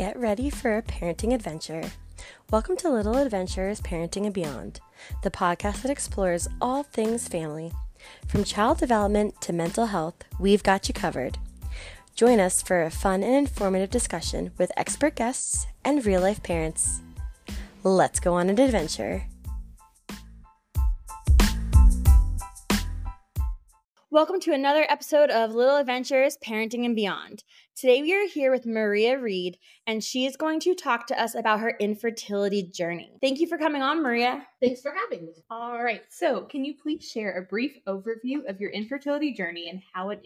Get ready for a parenting adventure. Welcome to Little Adventurers Parenting and Beyond, the podcast that explores all things family. From child development to mental health, we've got you covered. Join us for a fun and informative discussion with expert guests and real life parents. Let's go on an adventure. Welcome to another episode of Little Adventurers Parenting and Beyond. Today we are here with Maria Reid, and she is going to talk to us about her infertility journey. Thank you for coming on, Maria. Thanks for having me. All right. So, can you please share a brief overview of your infertility journey and how it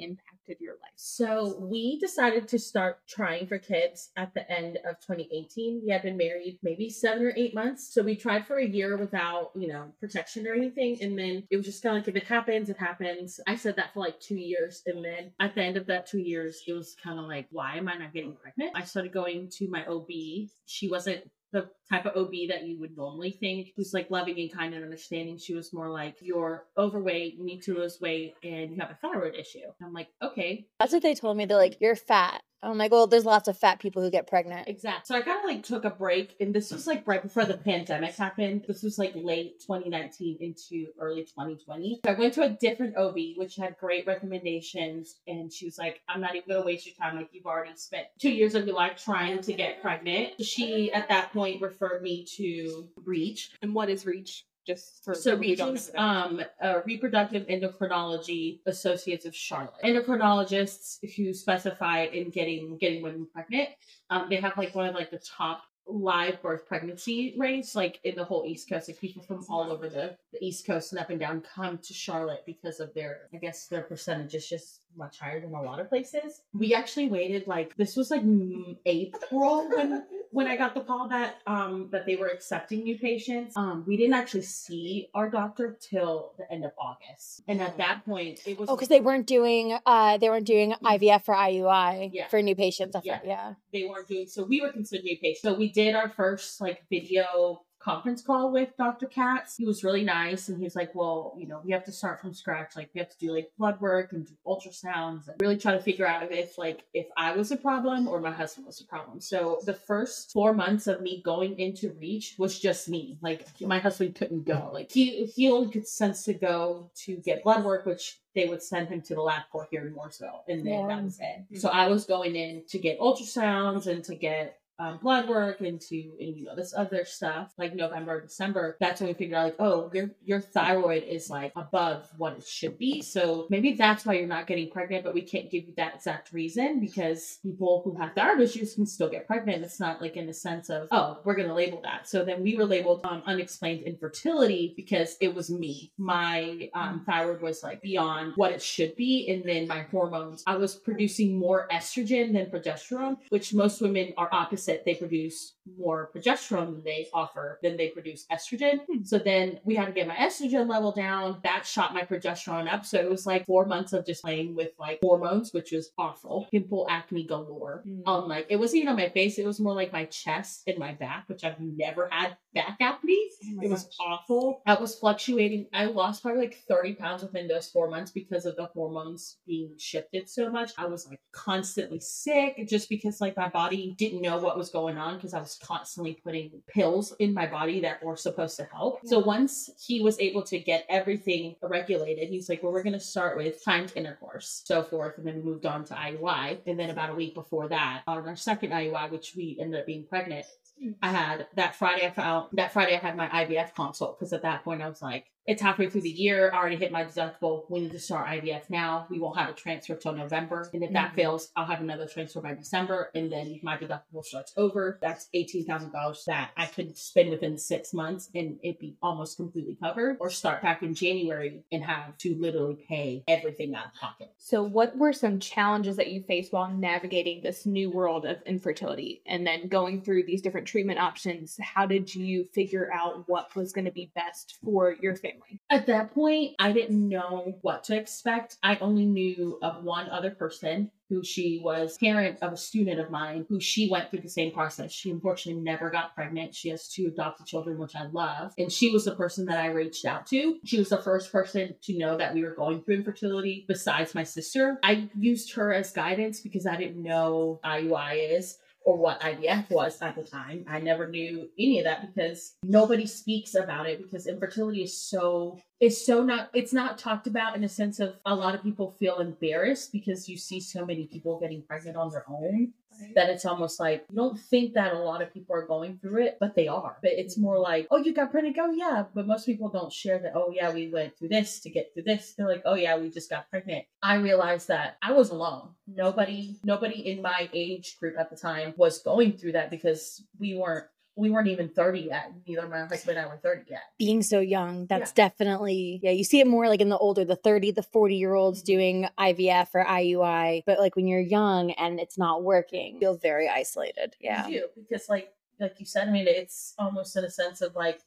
impacted your life? So, we decided to start trying for kids at the end of 2018. We had been married maybe seven or eight months. So, we tried for a year without, you know, protection or anything. And then it was just kind of like, if it happens, it happens. I said that for like two years. And then at the end of that two years, it was kind of like, why am I not getting pregnant? I started going to my OB. She wasn't the type of OB that you would normally think, who's like loving and kind and understanding. She was more like, you're overweight, you need to lose weight, and you have a thyroid issue. I'm like, okay. That's what they told me. They're like, you're fat. I'm like, well, there's lots of fat people who get pregnant. Exactly. So I kind of like took a break, and this was like right before the pandemic happened. This was like late 2019 into early 2020. So I went to a different OB, which had great recommendations, and she was like, I'm not even gonna waste your time. Like you've already spent two years of your life trying to get pregnant. She at that point referred me to Reach. And what is Reach? Just for So is um, uh, Reproductive Endocrinology Associates of Charlotte. Endocrinologists who specify in getting getting women pregnant. Um, they have like one of like the top live birth pregnancy rates like in the whole east coast like people from all over the, the east coast and up and down come to charlotte because of their i guess their percentage is just much higher than a lot of places we actually waited like this was like mm, april when when i got the call that um that they were accepting new patients um we didn't actually see our doctor till the end of august and at that point it was Oh, because they weren't doing uh they weren't doing IVF or IUI Yeah. for new patients. Yeah. thought, yeah. they weren't doing so we were considered new patients. So we did our first like video conference call with Dr. Katz. He was really nice and he was like, Well, you know, we have to start from scratch. Like we have to do like blood work and do ultrasounds and really try to figure out if like if I was a problem or my husband was a problem. So the first four months of me going into reach was just me. Like my husband couldn't go. Like he he only could sense to go to get blood work, which they would send him to the lab for here in Mooresville, and then Yeah. that was it. Mm-hmm. So I was going in to get ultrasounds and to get um, blood work and to and, you know this other stuff like November, December. That's when we figured out like, oh, your your thyroid is like above what it should be. So maybe that's why you're not getting pregnant, but we can't give you that exact reason because people who have thyroid issues can still get pregnant. It's not like in the sense of oh, we're gonna label that. So then we were labeled um, unexplained infertility because it was me. My um, thyroid was like beyond what it should be, and then my hormones. I was producing more estrogen than progesterone, which most women are opposite. They produce more progesterone than they offer than they produce estrogen. So then we had to get my estrogen level down. That shot my progesterone up. So it was like four months of just playing with like hormones, which was awful. Pimple acne galore. Mm. Um, like it wasn't even on my face. It was more like my chest and my back, which I've never had back acne. Oh It was gosh. awful. I was fluctuating. I lost probably like 30 pounds within those four months because of the hormones being shifted so much. I was like constantly sick just because like my body didn't know what was going on because I was constantly putting pills in my body that were supposed to help. So once he was able to get everything regulated, he's like, well, we're going to start with timed intercourse, so forth. And then we moved on to IUI. And then about a week before that, on our second IUI, which we ended up being pregnant, mm. I had that Friday. I found that Friday I had my IVF consult because at that point I was like, it's halfway through the year. I already hit my deductible. We need to start IVF now. We won't have a transfer till November, and if that Mhm. fails, I'll have another transfer by December, and then my deductible starts over. That's eighteen thousand dollars that I could spend within six months, and it'd be almost completely covered. Or start back in January and have to literally pay everything out of pocket. So, what were some challenges that you faced while navigating this new world of infertility and then going through these different treatment options? How did you figure out what was going to be best for your family? At that point, I didn't know what to expect. I only knew of one other person who she was parent of a student of mine who she went through the same process. She unfortunately never got pregnant. She has two adopted children, which I love. And she was the person that I reached out to. She was the first person to know that we were going through infertility besides my sister. I used her as guidance because I didn't know IUI is or what IVF was at the time. I never knew any of that because nobody speaks about it because infertility is so it's so not it's not talked about in a sense of a lot of people feel embarrassed because you see so many people getting pregnant on their own that it's almost like you don't think that a lot of people are going through it, but they are. But it's more like, oh, you got pregnant? Oh, yeah. But most people don't share that, oh, yeah, we went through this to get through this. They're like, oh, yeah, we just got pregnant. I realized that I was alone. Nobody, nobody in my age group at the time was going through that because we weren't we weren't even 30 yet. Neither my husband and I were 30 yet. Being so young, that's yeah. definitely, yeah, you see it more like in the older, the 30, the 40 year olds mm-hmm. doing IVF or IUI. But like when you're young and it's not working, feel very isolated. Yeah. You do, because like, like you said, I mean, it's almost in a sense of like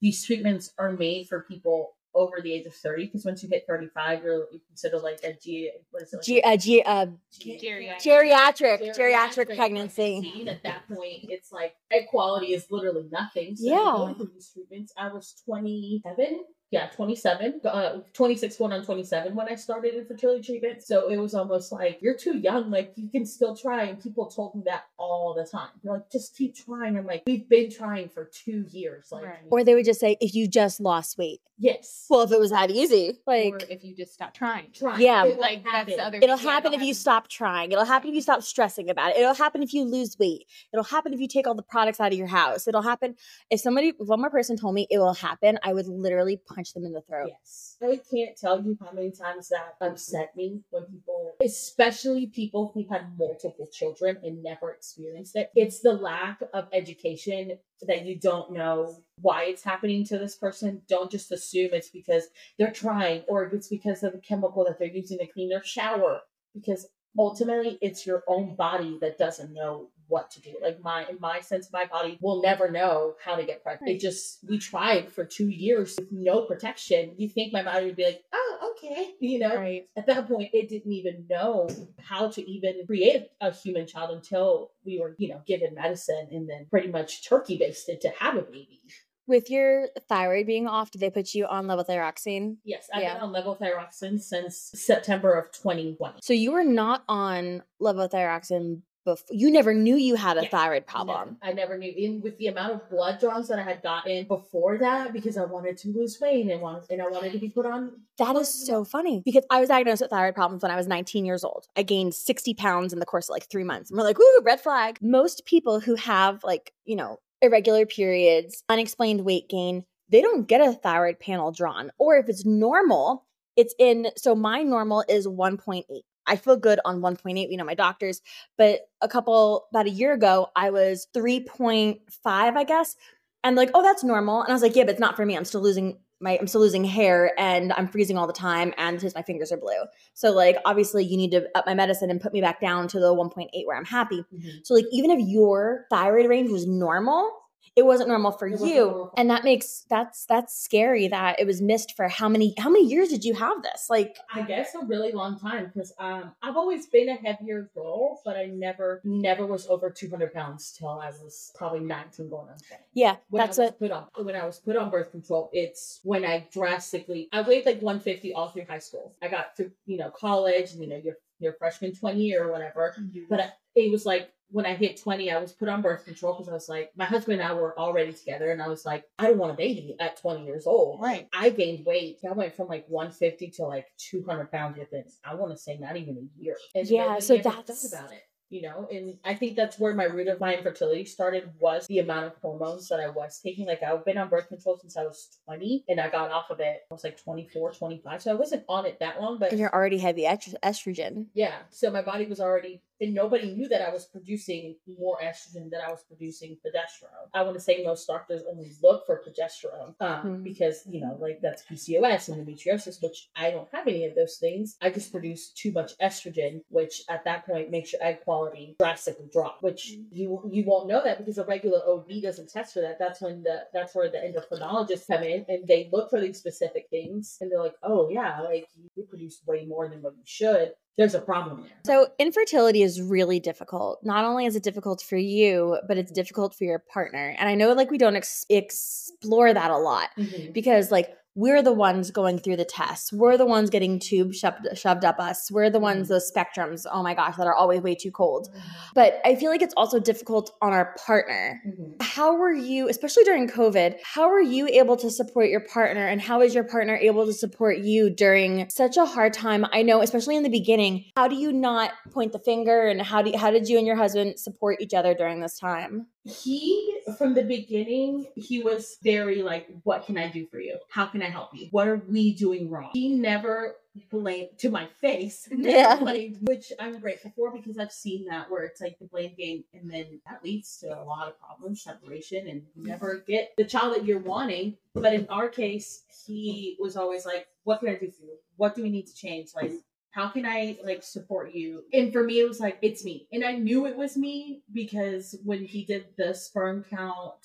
these treatments are made for people over the age of 30 because once you hit 35 you're considered like a G, what is it, like G, uh, G, uh, geriatric. geriatric geriatric pregnancy. pregnancy. At that point, it's like equality is literally nothing. So yeah. Going through these treatments, I was 27 yeah, 27, uh, 26 going on 27 when I started infertility treatment. So it was almost like, you're too young. Like, you can still try. And people told me that all the time. They're like, just keep trying. I'm like, we've been trying for two years. Like, right. or they would just say, if you just lost weight. Yes. Well, if it was that easy, like, or if you just stop trying. Trying. Yeah. It like, that's the other It'll happen if you stop trying. It'll happen if you stop stressing about it. It'll happen if you lose weight. It'll happen if you take all the products out of your house. It'll happen if somebody, if one more person told me it will happen, I would literally punch them in the throat. Yes. I can't tell you how many times that upset me when people, especially people who had multiple children and never experienced it. It's the lack of education that you don't know why it's happening to this person. Don't just assume it's because they're trying or it's because of the chemical that they're using to clean their shower. Because ultimately, it's your own body that doesn't know what to do. Like my in my sense, my body will never know how to get pregnant. It just we tried for two years with no protection. You think my body would be like, oh, okay, you know? Right. At that point, it didn't even know how to even create a human child until we were, you know, given medicine and then pretty much turkey basted to have a baby. With your thyroid being off, did they put you on levothyroxine? Yes, I've yeah. been on levothyroxine since September of 2020. So you were not on levothyroxine before you never knew you had a yeah, thyroid problem. I never knew. In with the amount of blood draws that I had gotten before that, because I wanted to lose weight and wanted and I wanted to be put on. That is so funny because I was diagnosed with thyroid problems when I was 19 years old. I gained 60 pounds in the course of like three months. And we're like, ooh, red flag. Most people who have like you know irregular periods, unexplained weight gain, they don't get a thyroid panel drawn, or if it's normal. It's in, so my normal is 1.8 I feel good on 1.8. We know my doctors, but a couple about a year ago, I was 3.5, I guess. And like, oh, that's normal. And I was like, yeah, but it's not for me. I'm still losing my I'm still losing hair and I'm freezing all the time and my fingers are blue. So like obviously you need to up my medicine and put me back down to the 1.8 where I'm happy. Mm-hmm. So like even if your thyroid range was normal, it wasn't normal for it you. normal. and that makes that's that's scary that it was missed for how many how many years did you have this? Like i guess a really long time because um i've always been a heavier girl but i never never was over 200 pounds till i was probably 19 going on 20 yeah when that's what put on when i was put on birth control it's when i drastically i weighed like 150 all through high school. I got through you know college and you know your your freshman 20 or whatever mm-hmm. but I, it was like when I hit 20, I was put on birth control because I was like, my husband and I were already together. And I was like, I don't want a baby at 20 years old. Right. I gained weight. I went from like 150 to like 200 pounds within, I want to say, not even a year. And yeah. So that's about it you know and i think that's where my root of my infertility started was the amount of hormones that i was taking. Like i've been on birth control since i was 20 and i got off of it i was like 24 25 so i wasn't on it that long but and you're already heavy estrogen. Yeah. So my body was already and nobody knew that I was producing more estrogen than I was producing progesterone. I want to say most doctors only look for progesterone um, mm-hmm. because, you know, like that's PCOS and endometriosis, which I don't have any of those things. I just produce too much estrogen, which at that point makes your egg quality drastically drop, which mm-hmm. you you won't know that because a regular OB doesn't test for that. That's when the that's where the endocrinologists come in and they look for these specific things and they're like, oh yeah, like you produce way more than what you should there's a problem there. So, infertility is really difficult. Not only is it difficult for you, but it's difficult for your partner. And I know, like, we don't ex- explore that a lot mm-hmm. because, like, we're the ones going through the tests. We're the ones getting tubes shoved, shoved up us. We're the ones, those spectrums, oh my gosh, that are always way too cold. But I feel like it's also difficult on our partner. Mhm. How were you, especially during COVID, how were you able to support your partner and how is your partner able to support you during such a hard time? I know, especially in the beginning, how do you not point the finger and how do you, how did you and your husband support each other during this time? he from the beginning he was very like what can i do for you how can i help you what are we doing wrong he never blamed to my face Yeah. blamed, which i'm grateful for because i've seen that where it's like the blame game and then that leads to a lot of problems separation and you never get the child that you're wanting but in our case he was always like what can i do for you what do we need to change like how can I like support you? And for me, it was like, it's me. And I knew it was me because when he did the sperm count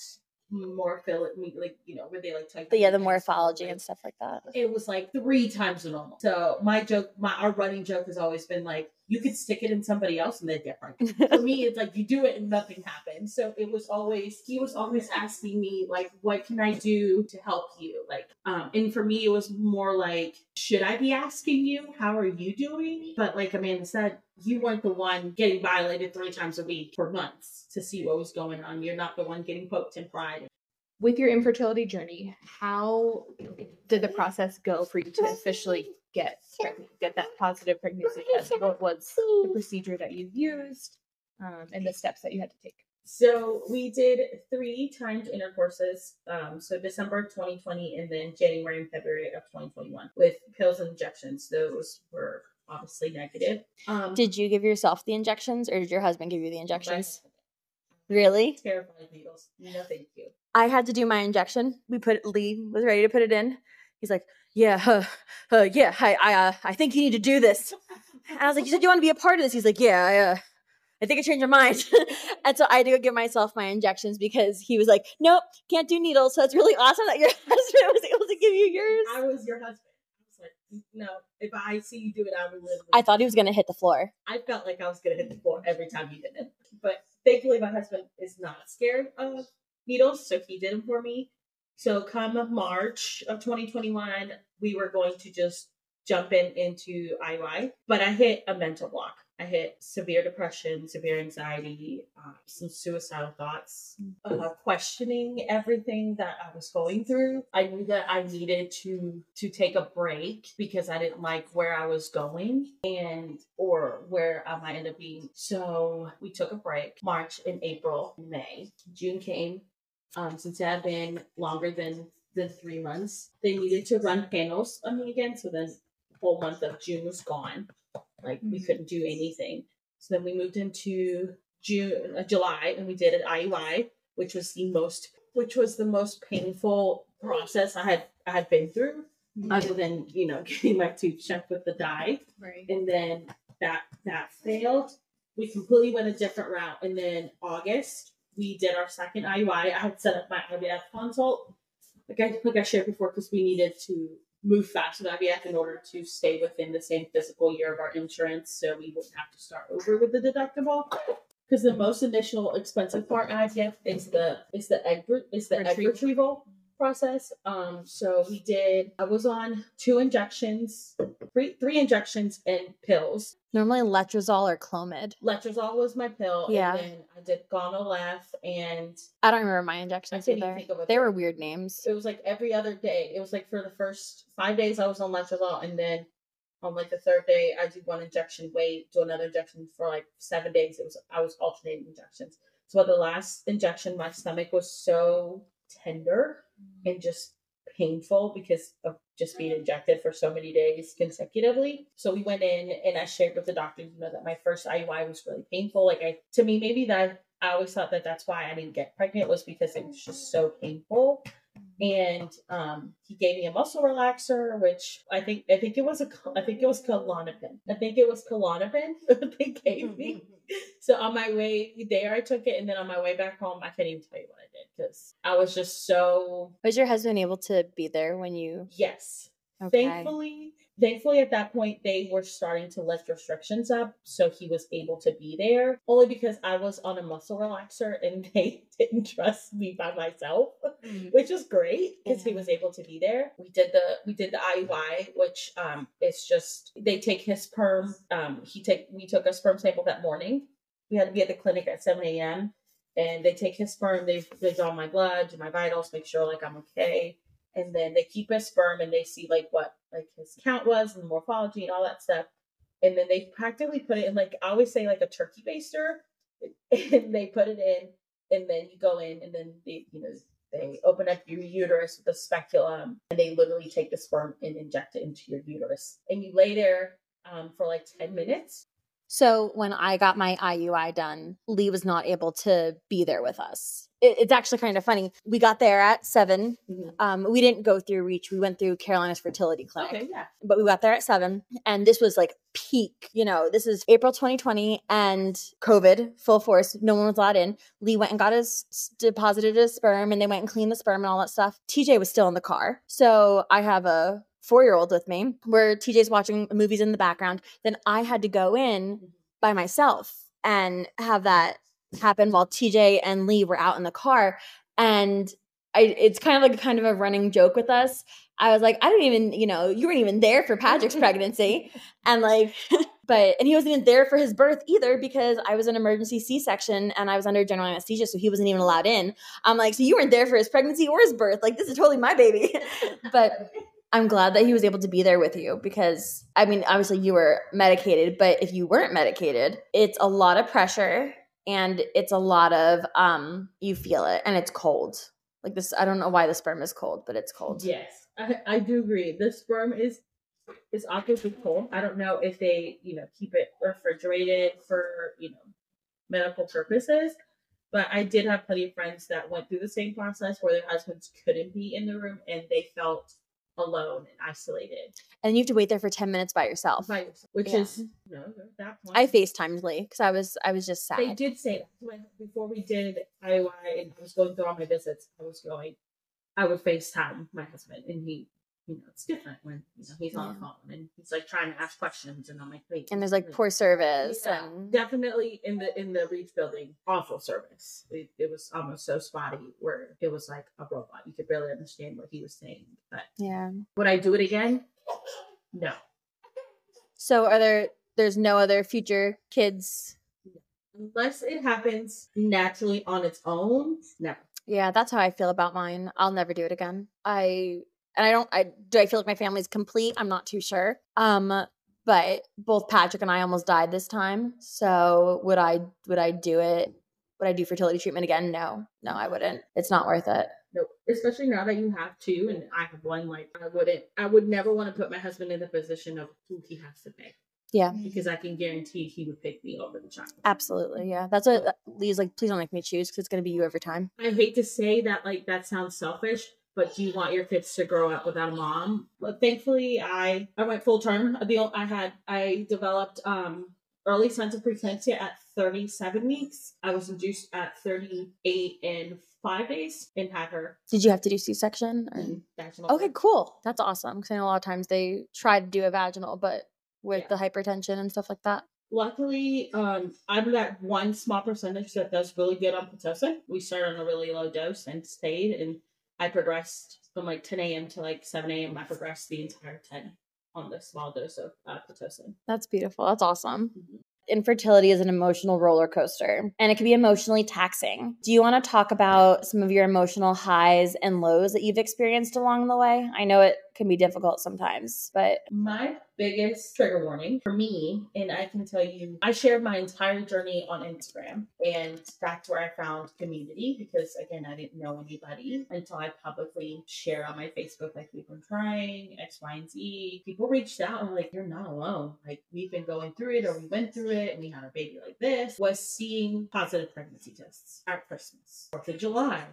morphil like you know where they like type But yeah, the morphology and stuff like that. it was like three times the normal. So my joke, my our running joke has always been like, you could stick it in somebody else and they're different. For me, it's like you do it and nothing happens. So it was always he was always asking me like, what can I do to help you? Like, um, and for me, it was more like, should I be asking you how are you doing? But like Amanda said, you weren't the one getting violated three times a week for months to see what was going on. You're not the one getting poked and pried. With your infertility journey, how did the process go for you to officially get pregnant, get that positive pregnancy test? What was the procedure that you used, um, and the steps that you had to take? So we did three timed intercourses. Um, so December 2020 and then January and February of 2021 with pills and injections. Those were obviously negative. Um, Did you give yourself the injections or did your husband give you the injections? but Really? Terrified needles. No, thank you. I had to do my injection. We put Lee was ready to put it in. He's like, "Yeah, uh, uh, yeah, I, I, uh, I think you need to do this." And I was like, "You said you want to be a part of this." He's like, "Yeah, I, uh, I think I changed my mind." and so I had to go give myself my injections because he was like, "Nope, can't do needles." So it's really awesome that your husband was able to give you yours. I was your husband. I was like, no, if I see you do it, I will live. I thought he was gonna hit the floor. I felt like I was gonna hit the floor every time he did it. But thankfully, my husband is not scared of needles, so he did them for me. So come March of 2021, we were going to just jump in into IUI, but I hit a mental block. I hit severe depression, severe anxiety, uh, some suicidal thoughts, uh, questioning everything that I was going through. I knew that I needed to to take a break because I didn't like where I was going and or where I might end up being. So we took a break. March and April, May, June came. Um, since it had been longer than than three months, they needed to run panels on me again. So then, the whole month of June was gone. Like we Mhm. couldn't do anything. So then we moved into June, uh, July, and we did an IUI, which was the most, which was the most painful process I had I had been through, other than you know getting my tooth checked with the dye Right. and then that that failed. We completely went a different route, and then August we did our second IUI. I had set up my IVF consult, like I like I shared before, because we needed to move fast with IVF in order to stay within the same physical year of our insurance, so we wouldn't have to start over with the deductible. Because the most initial expensive part in IVF is the is the egg is the egg Retrieval. Process. Um, so we did. I was on two injections, three three injections and pills. Normally, letrozole or Clomid. Letrozole was my pill. Yeah. And then I did Gonal-f, and I don't remember my injections I can't even either. think of what They were weird names. it was like every other day. It was like for the first five days I was on Letrozole, and then on like the third day I do one injection, wait, do another injection for like seven days. It was I was alternating injections. So at the last injection, my stomach was so tender and just painful because of just being mm-hmm. injected for so many days consecutively. So we went in and I shared with the doctor, you know, that my first IUI was really painful. Like I, to me, maybe that I always thought that that's why I didn't get pregnant was because it was just so painful. Mm-hmm. And um, he gave me a muscle relaxer, which I think I think it was a I think it was Klonopin. I think it was Klonopin that they gave me. Mm-hmm. So on my way there, I took it, and then on my way back home, I can't even tell you what I because I was just so Was your husband able to be there when you? yes. Okay. Thankfully, Thankfully, at that point, they were starting to lift restrictions up. So he was able to be there only because I was on a muscle relaxer and they didn't trust me by myself, which was great because he was able to be there. We did the we did the IUI, which um it's just they take his sperm. Um, he take we took a sperm sample that morning. We had to be at the clinic at 7 a.m. and they take his sperm, they they draw my blood, do my vitals, make sure like I'm okay. And then they keep his sperm and they see like what like his count was and the morphology and all that stuff. And then they practically put it in like i always say like a turkey baster. And they put it in and then you go in and then they you know they open up your uterus with a speculum and they literally take the sperm and inject it into your uterus. And you lay there um, for like 10 minutes So when I got my IUI done, Lee was not able to be there with us. It, it's actually kind of funny. We got there at 7 Mhm. Um, we didn't go through Reach. We went through Carolina's fertility clinic. okay yeah but we got there at seven and this was like peak you know this is april 2020 and covid full force no one was allowed in lee went and got his deposited his sperm and they went and cleaned the sperm and all that stuff tj was still in the car so i have a four-year-old with me where tj's watching movies in the background then i had to go in mm-hmm. by myself and have that happen while tj and lee were out in the car and I, it's kind of like a kind of a running joke with us I was like, I don't even, you know, you weren't even there for Patrick's pregnancy. And like, but, and he wasn't even there for his birth either because I was an emergency C section and I was under general anesthesia. So he wasn't even allowed in. I'm like, so you weren't there for his pregnancy or his birth. Like, this is totally my baby. but I'm glad that he was able to be there with you because, I mean, obviously you were medicated, but if you weren't medicated, it's a lot of pressure and it's a lot of, um, you feel it and it's cold. Like this, I don't know why the sperm is cold, but it's cold. Yes, I, I do agree. The sperm is is obviously cold. I don't know if they, you know, keep it refrigerated for, you know, medical purposes. But I did have plenty of friends that went through the same process where their husbands couldn't be in the room and they felt alone and isolated and you have to wait there for 10 minutes by yourself. by yourself, which Yeah. is at that point. I FaceTimed Lee because I was I was just sad. They did say that when before we did IUI and I was going through all my visits, I was going, I would FaceTime my husband and he, you know, it's different when you know he's on the phone and he's like trying to ask questions and I'm like, wait. and there's like wait. poor service Yeah, and definitely in the in the Reach building, awful service. It, it was almost so spotty where it was like a robot. You could barely understand what he was saying. But yeah. would I do it again? No. So are there there's no other future kids? Unless it happens naturally on its own, never. Yeah, that's how I feel about mine. I'll never do it again. I and I don't I do I feel like my family's complete? I'm not too sure. Um but both Patrick and I almost died this time. So would I would I do it? Would I do fertility treatment again? No. No, I wouldn't. It's not worth it. No, especially now that you have two and I have one, like I wouldn't I would never want to put my husband in the position of who he has to pick. Yeah. Because I can guarantee he would pick me over the child. Absolutely. Yeah. That's what Lee's like, please don't make me choose because it's going to be you every time. I hate to say that like that sounds selfish, but do you want your kids to grow up without a mom? But thankfully I I went full term. I had I developed um early signs of preeclampsia at 37 weeks. I was induced at 38 and five days and had her Did you have to do C section? in vaginal Okay, cool. That's awesome. Because I know a lot of times they try to do a vaginal, but with Yeah. the hypertension and stuff like that. Luckily, um, I'm that one small percentage that does really good on Pitocin. We started on a really low dose and stayed, and I progressed from like 10 a.m. to like 7 a.m. I progressed the entire 10 on the small dose of uh, Pitocin. That's beautiful. That's awesome. Infertility is an emotional roller coaster and it can be emotionally taxing. Do you want to talk about some of your emotional highs and lows that you've experienced along the way? I know it can be difficult sometimes, but My biggest trigger warning for me, and I can tell you, I shared my entire journey on Instagram, and that's where I found community because, again, I didn't know anybody until I publicly shared on my Facebook, like, we've been trying X, Y, and Z. People reached out and were like, you're not alone. Like, we've been going through it, or we went through it, and we had a baby like this. Was seeing positive pregnancy tests at Christmas, Fourth of July.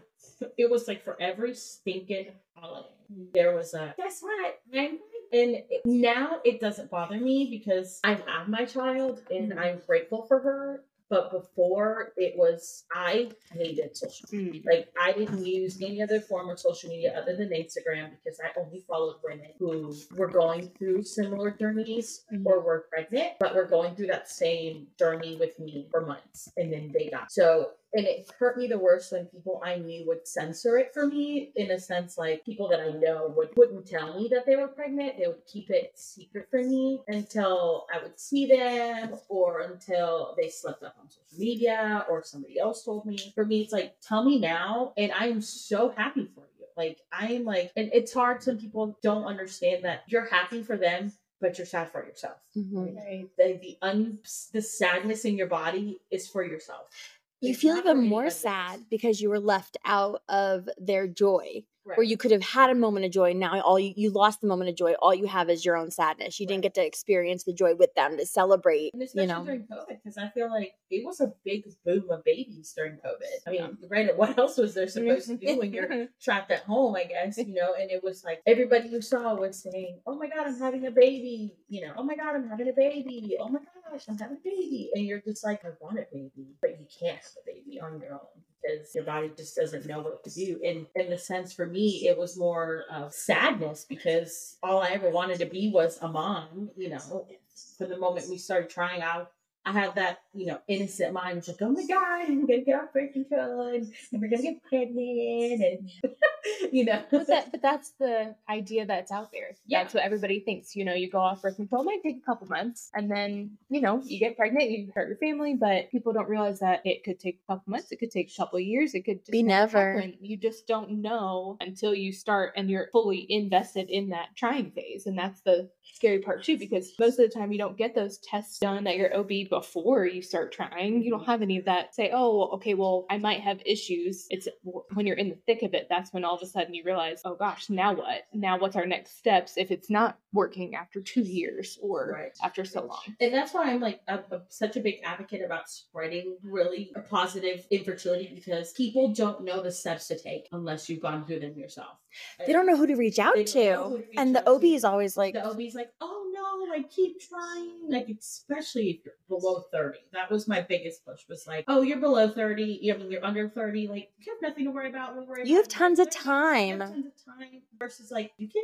It was like for every stinking holiday, there was a guess what? I'm and now it doesn't bother me because I have my child and I'm grateful for her. But before it was, I hated social media. Mm. Like I didn't use any other form of social media other than Instagram because I only followed women who were going through similar journeys Mhm. or were pregnant, but were going through that same journey with me for months, and then they got so. And it hurt me the worst when people I knew would censor it for me, in a sense, like people that I know would wouldn't tell me that they were pregnant. They would keep it secret from me until I would see them, or until they slipped up on social media, or somebody else told me. For me, it's like tell me now, and I am so happy for you. Like I'm like, and it's hard. Some people don't understand that you're happy for them, but you're sad for yourself. Mhm. Right. The the un the sadness in your body is for yourself. You feel even more sad because you were left out of their joy. Right. Where you could have had a moment of joy. Now all you, you lost the moment of joy. All you have is your own sadness. You didn't get to experience the joy with them to celebrate. And You know. during COVID, because I feel like it was a big boom of babies during COVID. I mean, granted, what else was there supposed to do when you're trapped at home, I guess, you know? And it was like everybody you saw was saying, Oh my God, I'm having a baby. You know, oh my God, I'm having a baby. Oh my gosh, I'm having a baby. And you're just like, I want a baby, but you can't have a baby on your own because your body just doesn't know what to do. And in the sense for me, it was more of sadness because all I ever wanted to be was a mom, you know. From the moment we started trying out, I had that, you know, innocent mind, just like, oh my God, I'm gonna get off birth control and we're gonna get pregnant and you know. But that, but that's the idea that's out there. Yeah. That's what everybody thinks. You know, you go off birth control, it might take a couple months, and then you know you get pregnant, you hurt your family. But people don't realize that it could take a couple months, it could take a couple years, it could just Be never. happen. You just don't know until you start and you're fully invested in that trying phase, and that's the scary part too. Because most of the time you don't get those tests done at your OB before you start trying. You don't have any of that. Say, oh, okay, well, I might have issues. It's when you're in the thick of it. That's when all of a sudden you realize, oh gosh, now what? Now what's our next steps if it's not working after two years or Right. after so long? And that's why I'm like a, a- such a big advocate about spreading really a positive infertility because people don't know the steps to take unless you've gone through them yourself. They don't know who to reach out They don't know who to. to reach And the OB to. is always like, the OB's like, oh no, I keep trying. Like, especially if you're below 30. That was my biggest push was like, oh, you're below 30. You know, you're under 30. Like, you have nothing to worry about. Don't worry You have tons of time. tons of time versus like, you can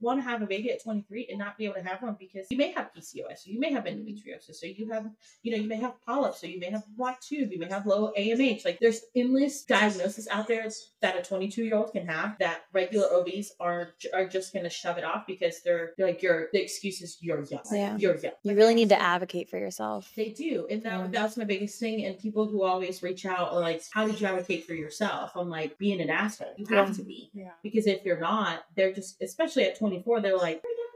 want to have a baby at 23 and not be able to have one because you may have PCOS, you may have endometriosis, so you have, you know, you may have polyps, so you may have black tube, you may have low AMH. Like, there's endless diagnosis out there that a 22 year old can have that regular OBs are are just gonna shove it off because they're, they're like your the excuse is you're young. Yeah. You're young. you really need to advocate for yourself. They do. And that, Yeah. that's my biggest thing. And people who always reach out are like, How did you advocate for yourself? I'm like, being an asshole. You have Yeah. to be. Yeah. Because if you're not, they're just especially at 24, they're like, "You're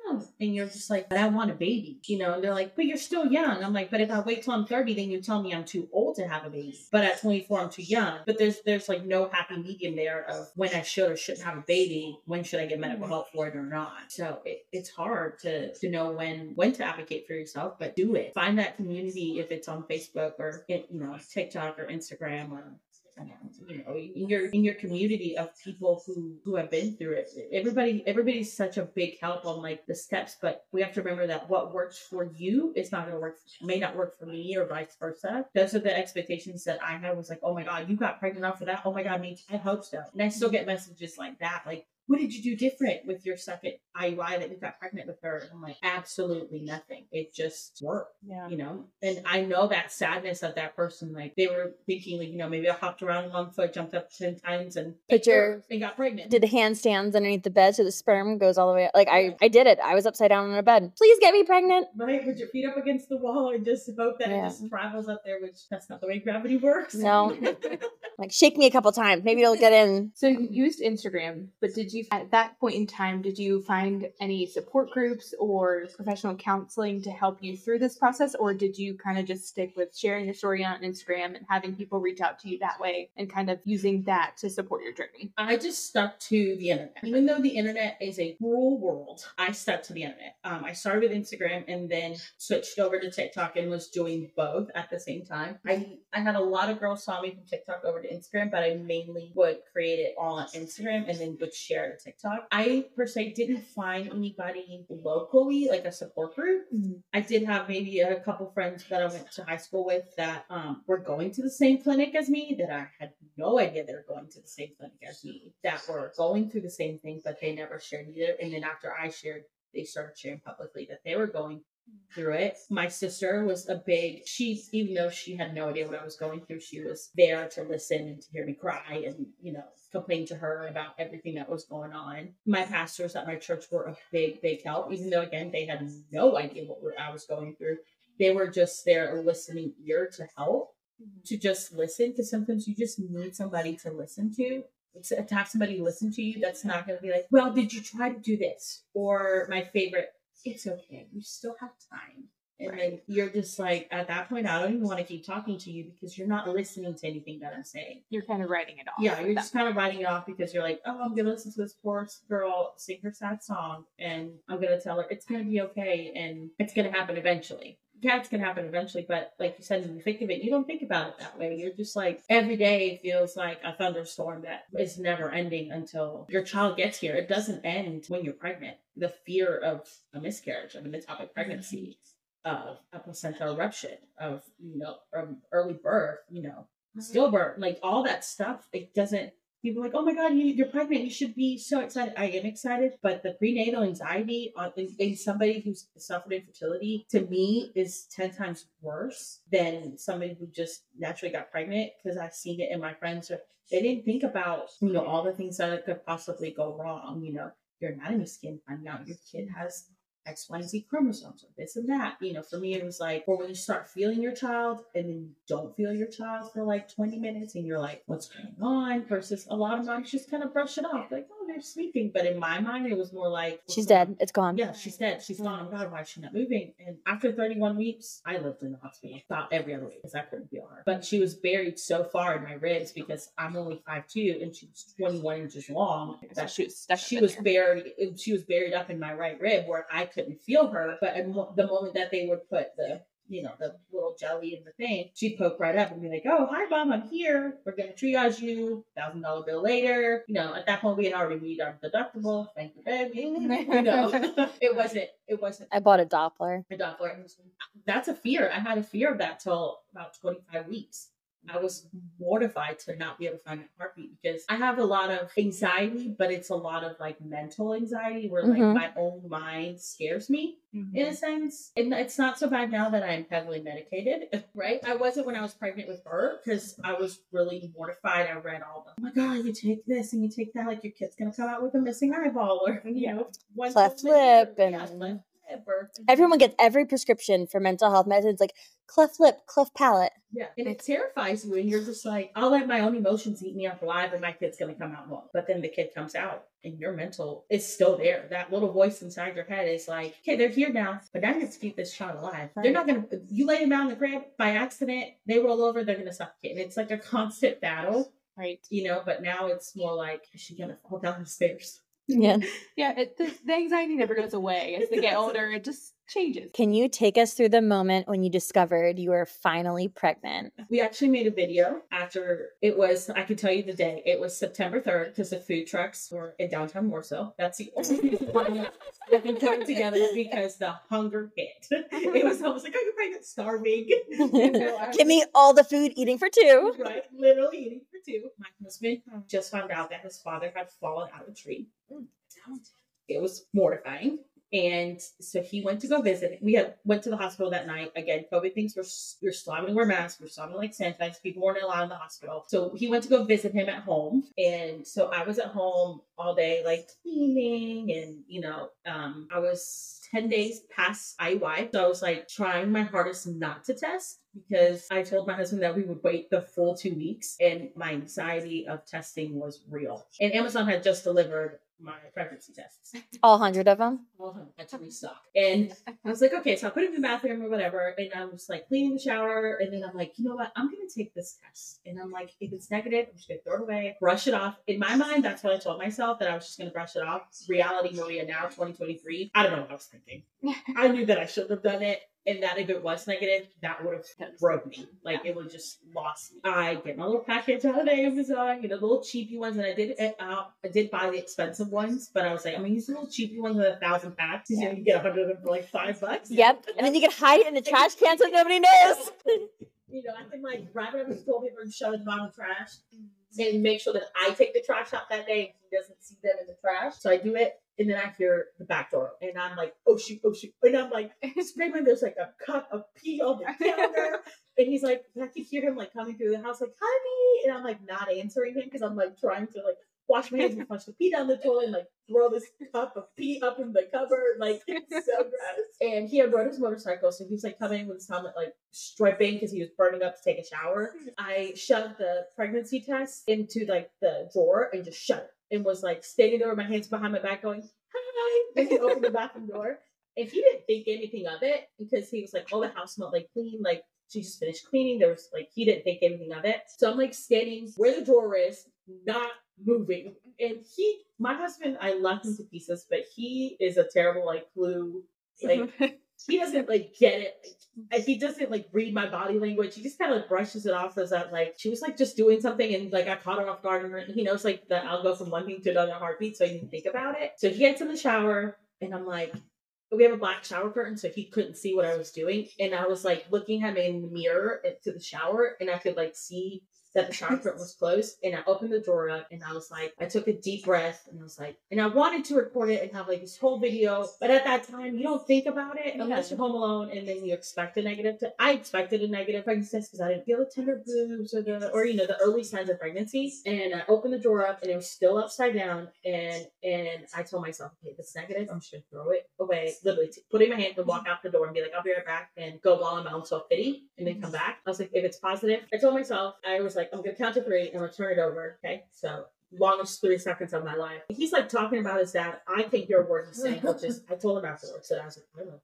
and you're just like, but I want a baby, you know, and they're like, but you're still young. I'm like, but if I wait till I'm 30, then you tell me I'm too old to have a baby. But at 24, I'm too young. But there's there's like no happy medium there of when I should or shouldn't have a baby. When should I get medical help for it or not? So it, it's hard to to know when when to advocate for yourself, but do it. Find that community if it's on Facebook or you know TikTok or Instagram or you know, in your in your community of people who who have been through it. Everybody everybody's such a big help on like the steps, but we have to remember that what works for you is not going to work may not work for me or vice versa. Those are the expectations that I had was like, oh my god, you got pregnant off of that. Oh my god, me. I hope so. And I still get messages like that, like. What did you do different with your second IUI that you got pregnant with her? And I'm like, absolutely nothing. It just worked Yeah. you know and i know that sadness of that person like they were thinking like you know maybe i hopped around one foot jumped up 10 times and Put your- and got pregnant Did the handstands underneath the bed so the sperm goes all the way. Up. Like I, I did it. I was upside down on a bed. Please get me pregnant. right put your feet up against the wall and just hope that Yeah. it just travels up there which that's not the way gravity works No. Like shake me a couple times. Maybe it'll get in. So you used Instagram, but did you at that point in time did you find any support groups or professional counseling to help you through this process or did you kind of just stick with sharing your story on Instagram and having people reach out to you that way and kind of using that to support your journey? I just stuck to the internet. Even though the internet is a cruel world, I stuck to the internet. Um, I started with Instagram and then switched over to TikTok and was doing both at the same time. I, I had a lot of girls saw me from TikTok over to Instagram, but I mainly would create it all on Instagram and then would share started TikTok. I per se didn't find anybody locally, like a support group. I did have maybe a couple friends that I went to high school with that um, were going to the same clinic as me that I had no idea they were going to the same clinic as me, that were going through the same thing, but they never shared either. And then after I shared, they started sharing publicly that they were going through it. My sister was a big, she, even though she had no idea what I was going through, she was there to listen and to hear me cry and, you know, complain to her about everything that was going on. My pastors at my church were a big, big help, even though, again, they had no idea what I was going through. They were just there, a listening ear to help, mm-hmm. to just listen, because sometimes you just need somebody to listen to to have somebody listen to you that's not going to be like, well, did you try to do this? Or my favorite, it's okay. You still have time. And then you're just like, at that point, I don't even want to keep talking to you because you're not listening to anything that I'm saying. You're kind of writing it off. Yeah, you're just kind of writing it off because you're like, oh, I'm going to listen to this poor girl sing her sad song and I'm going to tell her it's going to be okay and it's going to happen eventually. Yeah, can happen eventually, but like you said, when you think of it, you don't think about it that way. You're just like, every day feels like a thunderstorm that is never ending until your child gets here. It doesn't end when you're pregnant. The fear of a miscarriage, of an ectopic pregnancy, of a placental abruption, of, you know, early birth, you know, mm-hmm. stillbirth, like all that stuff, it doesn't. People are like, oh my god, you, you're pregnant. You should be so excited. I am excited, but the prenatal anxiety on in, in somebody who's suffered infertility to me is ten times worse than somebody who just naturally got pregnant because I've seen it in my friends. They didn't think about you know all the things that could possibly go wrong. You know, your anatomy scan finding out your kid has X, Y, and chromosomes or this and that. You know, for me, it was like, or when you start feeling your child and then you don't feel your child for like 20 minutes and you're like, what's going on? Versus a lot of moms just kind of brush it off, like, oh, they're sleeping. But in my mind, it was more like, She's dead. It's gone. yeah, she's dead. She's gone. Oh God, why is she not moving? And after 31 weeks, I lived in the hospital about every other week because I couldn't feel her. But she was buried so far in my ribs because I'm only 5'2 and she was 21 inches long. So That she was stuck. she was buried. She was buried up in my right rib where I couldn't feel her. But the moment that they would put the you know, the little jelly in the thing, she'd poke right up and be like, Oh, hi mom, I'm here. We're gonna triage you, thousand dollar bill later. You know, at that point we had already meet our deductible. Thank you, baby. you know. it wasn't it wasn't I bought a Doppler. a Doppler. That's a fear. I had a fear of that till about 25 weeks. I was mortified to not be able to find my heartbeat because I have a lot of anxiety, but it's a lot of like mental anxiety where like Mhm. my own mind scares me Mhm. in a sense. And it's not so bad now that I'm heavily medicated, right? I wasn't when I was pregnant with her because I was really mortified. I read all the, oh my God, you take this and you take that, like your kid's going to come out with a missing eyeball or, you know, one left lip and- or- Mm-hmm. Everyone gets every prescription for mental health medicines like cleft lip, cleft palate. Yeah, and it terrifies you, and you're just like, I'll let my own emotions eat me up alive, and my kid's gonna come out wrong. But then the kid comes out, and your mental is still there. That little voice inside your head is like, okay, they're here now, but now you have to keep this child alive. They're not gonna. You lay them down in the crib by accident, they roll over, they're gonna suffocate. And it's like a constant battle, Right. you know. But now it's more like, is she gonna fall down the stairs? Yeah. Yeah. It, the, the anxiety never goes away as they get older. It just changes. Can you take us through the moment when you discovered you were finally pregnant? We actually made a video after it was, I can tell you the day. It was September 3rd because the food trucks were in downtown Warsaw. That's the only why that been coming together because the hunger hit. It was almost like, oh, you're pregnant, starving. Give me all the food eating for two. right? Literally eating for two. My husband just found out that his father had fallen out of a tree. Mm. It was mortifying. And so he went to go visit. We had went to the hospital that night. Again, COVID things were still having to wear masks. We're still having to like sanitize. People weren't allowed in the hospital. So he went to go visit him at home. And so I was at home all day, like cleaning and you know, um, I was 10 days past IUI. So I was like trying my hardest not to test because I told my husband that we would wait the full two weeks and my anxiety of testing was real. And Amazon had just delivered my pregnancy tests. All hundred of them. All of to restock. And I was like, okay, so I put it in the bathroom or whatever. And I was like cleaning the shower. And then I'm like, you know what? I'm going to take this test. And I'm like, if it's negative, I'm just going to throw it away, brush it off. In my mind, that's what I told myself that I was just going to brush it off. Reality, Maria, now 2023. I don't know what I was thinking. I knew that I shouldn't have done it. And that if it was negative, that would have broke me. Like it would just lost me. I get my little package out of Amazon, you know, the little cheapy ones, and I did uh, I did buy the expensive ones, but I was like, I'm gonna use the little cheapy ones with a thousand packs. You know, you get a hundred of them for like five bucks. Yep. And then you can hide it in the trash can so nobody knows. You know, I can like wrap it up in toilet paper and shove it in the bottom of the trash. Mm-hmm. And make sure that I take the trash out that day and he doesn't see them in the trash. So I do it and then I hear the back door, and I'm like, oh shoot, oh shoot, and I'm like screaming. There's like a cup of pee on the counter, and he's like, I can hear him like coming through the house, like, honey, and I'm like not answering him because I'm like trying to like wash my hands and flush the pee down the toilet, and like throw this cup of pee up in the cupboard, like it's so gross. And he had rode his motorcycle, so he was like coming with his helmet like stripping because he was burning up to take a shower. Hmm. I shoved the pregnancy test into like the drawer and just shut it and was like standing there with my hands behind my back going, hi, and he opened the bathroom door. And he didn't think anything of it because he was like, oh, the house smelled like clean. Like she just finished cleaning. There was like, he didn't think anything of it. So I'm like standing where the drawer is, not moving. And he, my husband, I love him to pieces, but he is a terrible like clue. Like he doesn't like get it. Like, he doesn't like read my body language. He just kind of like brushes it off as that like she was like just doing something and like I caught her off guard and he knows like that I'll go from one thing to another heartbeat, so he didn't think about it. So he gets in the shower and I'm like, we have a black shower curtain, so he couldn't see what I was doing. And I was like looking at him in the mirror eh, to the shower, and I could like see that the curtain was closed. And I opened the drawer up, and I was like, I took a deep breath, and I was like, and I wanted to record it and have like this whole video, but at that time, you don't think about it unless you're home alone, and then you expect a negative. To, I expected a negative pregnancy test because I didn't feel the tender boobs or the or you know the early signs of pregnancy. And I opened the drawer up, and it was still upside down, and and I told myself, okay, if it's negative, I'm just gonna throw it away. Literally, put it in my hand and walk out the door and be like, I'll be right back, and go while I'm on so pity, and then come mm-hmm. back. I was like, if it's positive, I told myself, I was like, I'm oh, gonna count to three and we'll turn it over. Okay, so longest three seconds of my life. He's like talking about his dad. I think your word he's saying, which is I told him afterwards that I was like, I don't know what.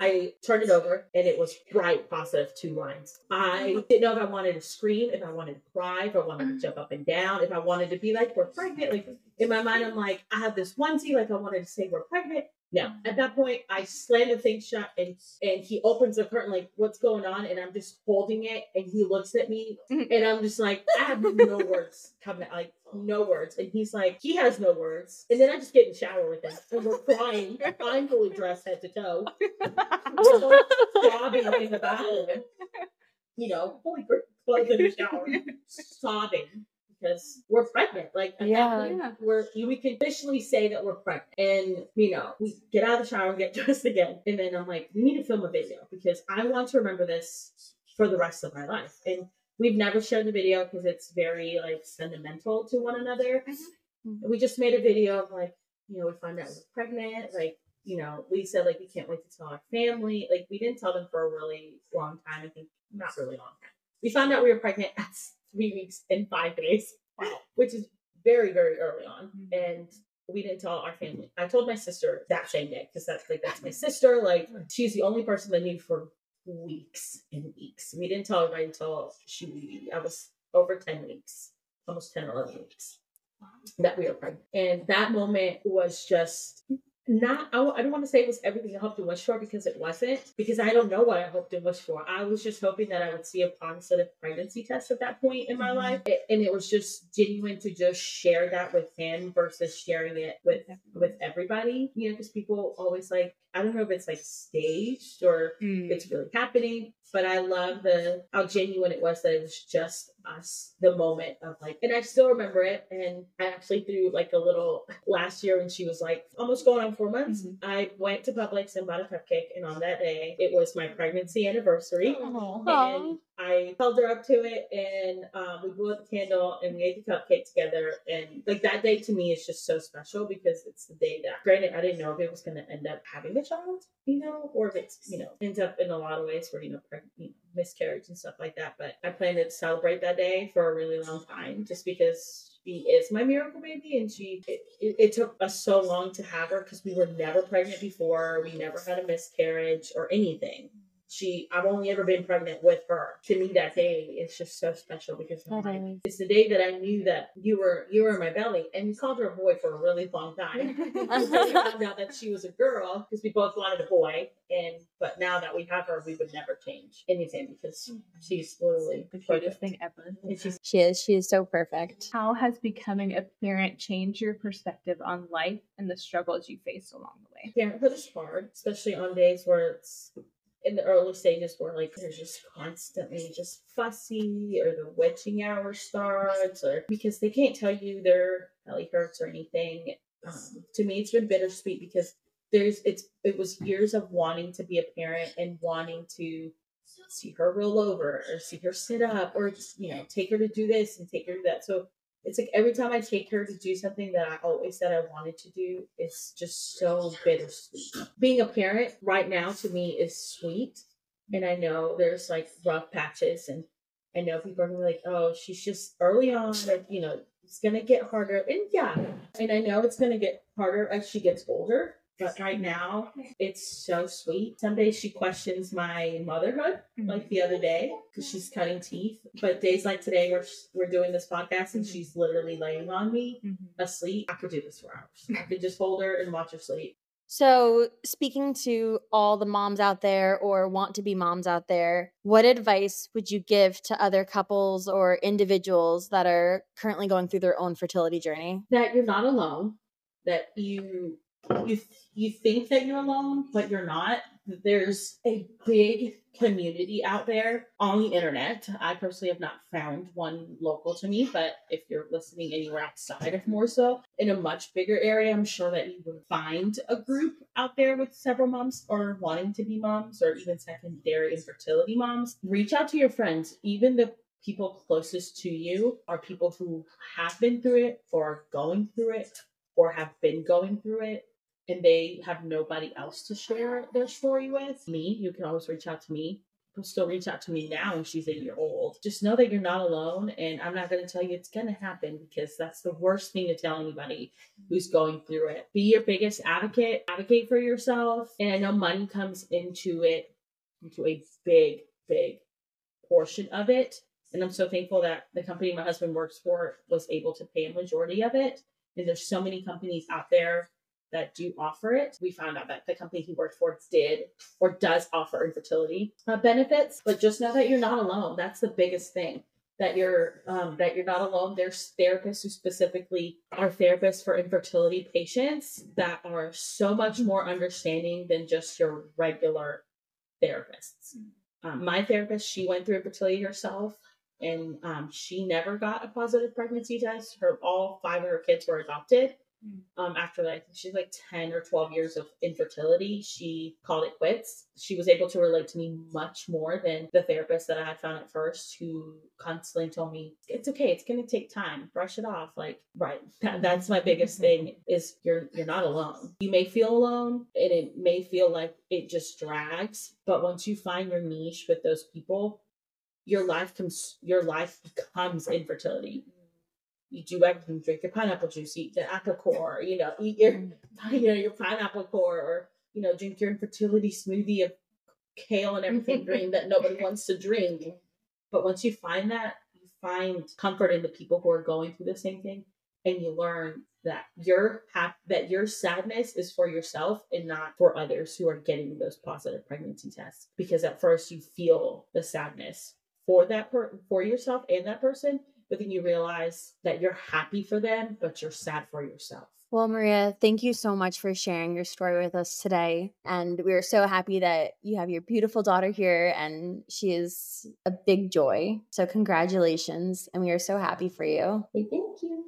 I turned it over and it was bright positive two lines. I didn't know if I wanted to scream, if I wanted to cry, if I wanted to jump up and down, if I wanted to be like, we're pregnant. Like in my mind, I'm like, I have this onesie, like I wanted to say we're pregnant. No. At that point, I slam the thing shut and and he opens the curtain like, what's going on? And I'm just holding it and he looks at me and I'm just like, I have no words coming out, like no words. And he's like, he has no words. And then I just get in the shower with him and we're crying. I'm fully dressed head to toe. We're sobbing in the bathroom. You know, fully clothed in the shower, sobbing. Because we're pregnant, like at Yeah. that point, we're we can officially say that we're pregnant, and you know we get out of the shower and get dressed again, and then I'm like, we need to film a video because I want to remember this for the rest of my life. And we've never shown the video because it's very like sentimental to one another. Mm-hmm. We just made a video of like, you know, we found out we're pregnant. Like, you know, we said like we can't wait to tell our family. Like, we didn't tell them for a really long time. I think not really long time. We found out we were pregnant at three weeks and five days, which is very very early on, mm-hmm. and we didn't tell our family. I told my sister that same day because that's like that's my sister. Like she's the only person that knew for weeks and weeks. We didn't tell everybody until she I was over ten weeks, almost 10, 11 weeks that we were pregnant. And that moment was just not, I, I don't want to say it was everything I hoped and wished for because it wasn't, because I don't know what I hoped and wished for. I was just hoping that I would see a positive pregnancy test at that point in my Mhm. life. It- and it was just genuine to just share that with him versus sharing it with with everybody. You know, because people always like, I don't know if it's like staged or Mm. it's really happening. But I love the how genuine it was that it was just us, the moment of like, and I still remember it. And I actually threw like a little last year when she was like almost going on four months. Mhm. I went to Publix and bought a cupcake, and on that day it was my pregnancy anniversary. And I held her up to it, and um, we blew out the candle, and we ate the cupcake together. And like that day to me is just so special because it's the day that, granted, I didn't know if it was going to end up having a child, you know, or if it's you know ends up in a lot of ways where you know, preg- you know miscarriage and stuff like that. But I plan to celebrate that day for a really long time, just because. She is my miracle baby, and she. It, it, it took us so long to have her because we were never pregnant before. We never had a miscarriage or anything she I've only ever been pregnant with her. To me that day is just so special because That like, is. it's the day that I knew that you were you were in my belly and we called her a boy for a really long time. we found out that she was a girl because we both wanted a boy and but now that we have her we would never change anything because she's literally the cutest thing ever. She's She is. She is so perfect. How has becoming a parent changed your perspective on life and the struggles you faced along the way? parenthood is hard, especially on days where it's in the early stages where like they're just constantly just fussy or the witching hour starts or because they can't tell you their belly hurts or anything. Um, to me, it's been bittersweet because there's it's it was years of wanting to be a parent and wanting to see her roll over or see her sit up or just, you know take her to do this and take her to that. So it's like every time I take her to do something that I always said I wanted to do, it's just so bittersweet. Being a parent right now to me is sweet. And I know there's like rough patches and I know people are gonna be like, oh, she's just early on, like, you know, it's gonna get harder. And yeah, and I know it's gonna get harder as she gets older. But right now, it's so sweet. Some days she questions my motherhood, like the other day, because she's cutting teeth. But days like today, where we're doing this podcast and she's literally laying on me Mhm. asleep, I could do this for hours. I could just hold her and watch her sleep. So, speaking to all the moms out there or want to be moms out there, what advice would you give to other couples or individuals that are currently going through their own fertility journey? That you're not alone. That you you you think that you're alone, but you're not. There's a big community out there on the internet. I personally have not found one local to me, but if you're listening anywhere outside of Morso, in a much bigger area, I'm sure that you would find a group out there with several moms or wanting to be moms or even secondary infertility moms. Reach out to your friends, even the people closest to you are people who have been through it or are going through it or have been going through it and they have nobody else to share their story with. Me, you can always reach out to me. People still reach out to me now and she's a year old. Just know that you're not alone and I'm not gonna tell you it's gonna happen because that's the worst thing to tell anybody who's going through it. Be your biggest advocate, advocate for yourself. And I know money comes into it, into a big, big portion of it. And I'm so thankful that the company my husband works for was able to pay a majority of it. And there's so many companies out there that do offer it. We found out that the company he worked for did or does offer infertility uh, benefits, but just know that you're not alone. That's the biggest thing. That you're um, that you're not alone. There's therapists who specifically are therapists for infertility patients that are so much more understanding than just your regular therapists. Um, my therapist, she went through infertility herself, and um, she never got a positive pregnancy test. Her all five of her kids were adopted. Mm. Um, after like she's like ten or twelve years of infertility, she called it quits. She was able to relate to me much more than the therapist that I had found at first, who constantly told me it's okay, it's gonna take time, brush it off. Like right, that, that's my biggest thing is you're you're not alone. You may feel alone, and it may feel like it just drags, but once you find your niche with those people, your life comes your life becomes infertility you do everything drink your pineapple juice eat the apple core you know eat your you know your pineapple core or you know drink your infertility smoothie of kale and everything green that nobody wants to drink. But once you find that you find comfort in the people who are going through the same thing and you learn that your hap- that your sadness is for yourself and not for others who are getting those positive pregnancy tests. Because at first you feel the sadness for that per- for yourself and that person but then you realize that you're happy for them but you're sad for yourself Well, Maria, thank you so much for sharing your story with us today. And we are so happy that you have your beautiful daughter here and she is a big joy. So, congratulations. And we are so happy for you. Thank you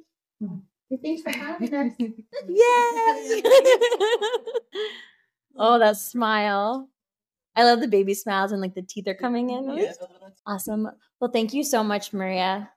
thanks for having us Yay! oh, that smile. I love the baby smiles and like the teeth are coming in. Yeah. Awesome. Well, thank you so much, Maria.